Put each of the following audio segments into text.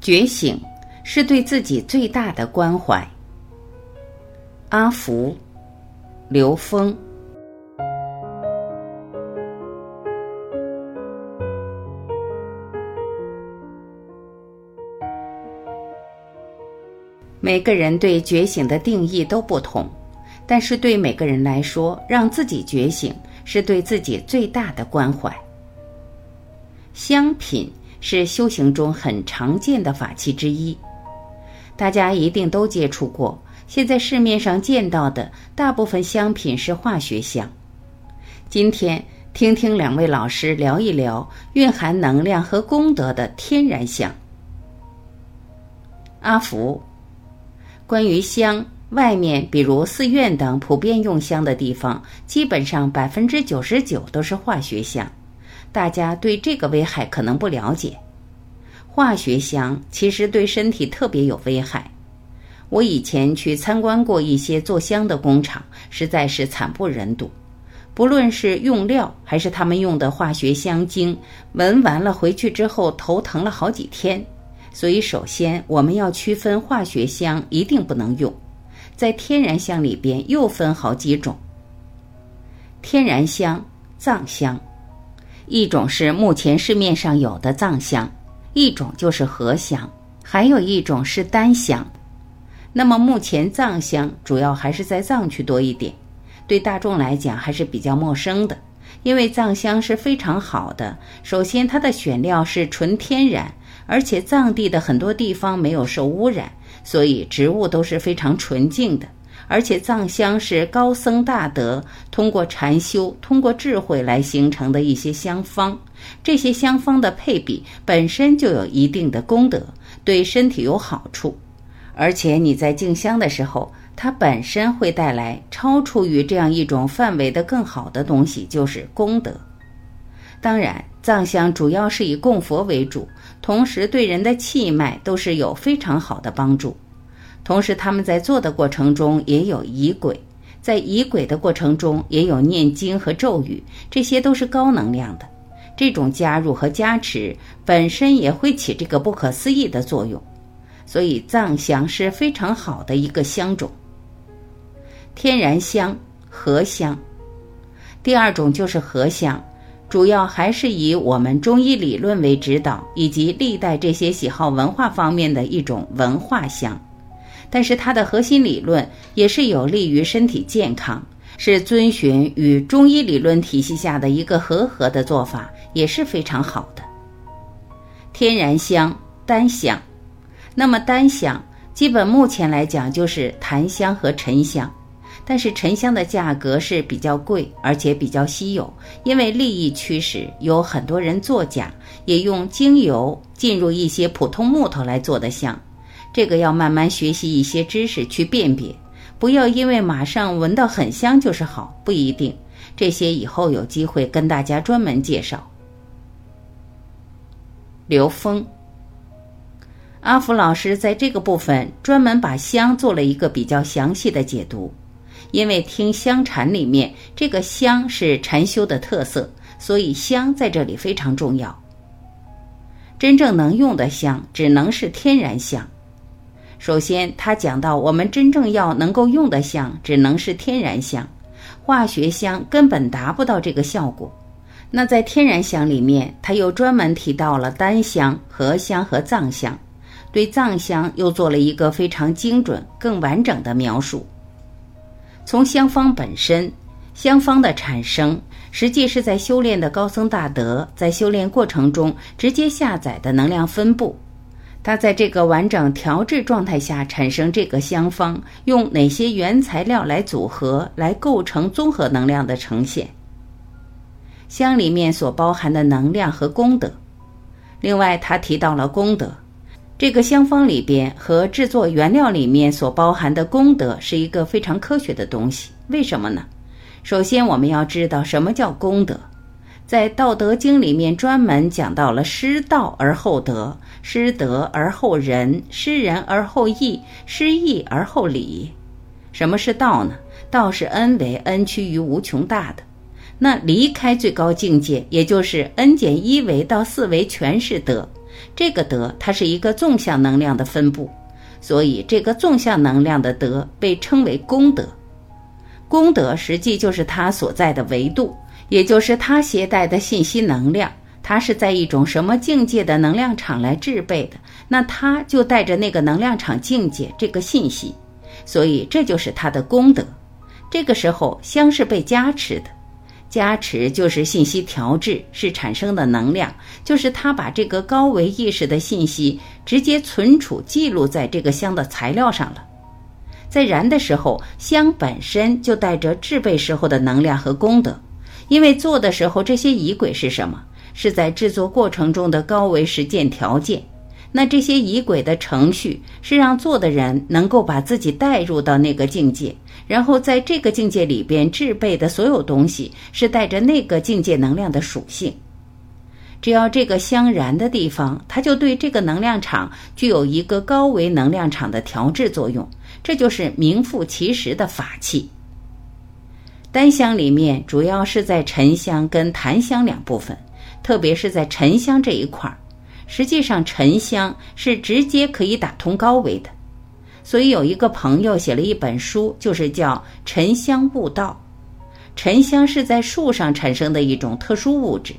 觉醒是对自己最大的关怀。阿福，刘峰。每个人对觉醒的定义都不同，但是对每个人来说，让自己觉醒是对自己最大的关怀。香品。是修行中很常见的法器之一，大家一定都接触过。现在市面上见到的大部分香品是化学香。今天听听两位老师聊一聊蕴含能量和功德的天然香。阿福，关于香，外面比如寺院等普遍用香的地方，基本上百分之九十九都是化学香。大家对这个危害可能不了解，化学香其实对身体特别有危害。我以前去参观过一些做香的工厂，实在是惨不忍睹。不论是用料还是他们用的化学香精，闻完了回去之后头疼了好几天。所以，首先我们要区分化学香一定不能用。在天然香里边又分好几种：天然香、藏香。一种是目前市面上有的藏香，一种就是合香，还有一种是丹香。那么目前藏香主要还是在藏区多一点，对大众来讲还是比较陌生的。因为藏香是非常好的，首先它的选料是纯天然，而且藏地的很多地方没有受污染，所以植物都是非常纯净的。而且藏香是高僧大德通过禅修、通过智慧来形成的一些香方，这些香方的配比本身就有一定的功德，对身体有好处。而且你在敬香的时候，它本身会带来超出于这样一种范围的更好的东西，就是功德。当然，藏香主要是以供佛为主，同时对人的气脉都是有非常好的帮助。同时，他们在做的过程中也有仪轨，在仪轨的过程中也有念经和咒语，这些都是高能量的。这种加入和加持本身也会起这个不可思议的作用，所以藏香是非常好的一个香种。天然香、合香，第二种就是合香，主要还是以我们中医理论为指导，以及历代这些喜好文化方面的一种文化香。但是它的核心理论也是有利于身体健康，是遵循与中医理论体系下的一个和合的做法，也是非常好的。天然香、单香，那么单香基本目前来讲就是檀香和沉香，但是沉香的价格是比较贵，而且比较稀有，因为利益驱使，有很多人作假，也用精油进入一些普通木头来做的香。这个要慢慢学习一些知识去辨别，不要因为马上闻到很香就是好，不一定。这些以后有机会跟大家专门介绍。刘峰，阿福老师在这个部分专门把香做了一个比较详细的解读，因为听香禅里面这个香是禅修的特色，所以香在这里非常重要。真正能用的香只能是天然香。首先，他讲到我们真正要能够用的香，只能是天然香，化学香根本达不到这个效果。那在天然香里面，他又专门提到了丹香、合香和藏香，对藏香又做了一个非常精准、更完整的描述。从香方本身，香方的产生，实际是在修炼的高僧大德在修炼过程中直接下载的能量分布。它在这个完整调制状态下产生这个香方，用哪些原材料来组合，来构成综合能量的呈现？香里面所包含的能量和功德。另外，他提到了功德，这个香方里边和制作原料里面所包含的功德是一个非常科学的东西。为什么呢？首先，我们要知道什么叫功德。在《道德经》里面专门讲到了失道而后德，失德而后仁，失仁而后义，失义而后礼。什么是道呢？道是 n 为 n 趋于无穷大的。那离开最高境界，也就是 n 减一维到四维全是德。这个德它是一个纵向能量的分布，所以这个纵向能量的德被称为功德。功德实际就是它所在的维度，也就是它携带的信息能量。它是在一种什么境界的能量场来制备的？那它就带着那个能量场境界这个信息，所以这就是它的功德。这个时候香是被加持的，加持就是信息调制，是产生的能量，就是它把这个高维意识的信息直接存储记录在这个香的材料上了。在燃的时候，香本身就带着制备时候的能量和功德，因为做的时候这些仪轨是什么？是在制作过程中的高维实践条件。那这些仪轨的程序是让做的人能够把自己带入到那个境界，然后在这个境界里边制备的所有东西是带着那个境界能量的属性。只要这个相燃的地方，它就对这个能量场具有一个高维能量场的调制作用。这就是名副其实的法器。丹香里面主要是在沉香跟檀香两部分，特别是在沉香这一块儿。实际上，沉香是直接可以打通高维的，所以有一个朋友写了一本书，就是叫《沉香悟道》。沉香是在树上产生的一种特殊物质，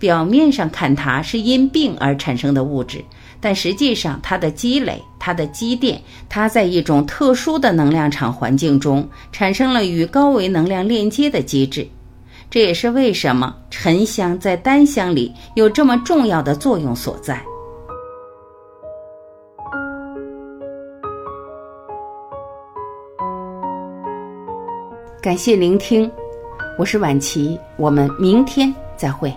表面上看它是因病而产生的物质，但实际上它的积累、它的积淀，它在一种特殊的能量场环境中产生了与高维能量链接的机制。这也是为什么沉香在丹香里有这么重要的作用所在。感谢聆听，我是晚琪，我们明天再会。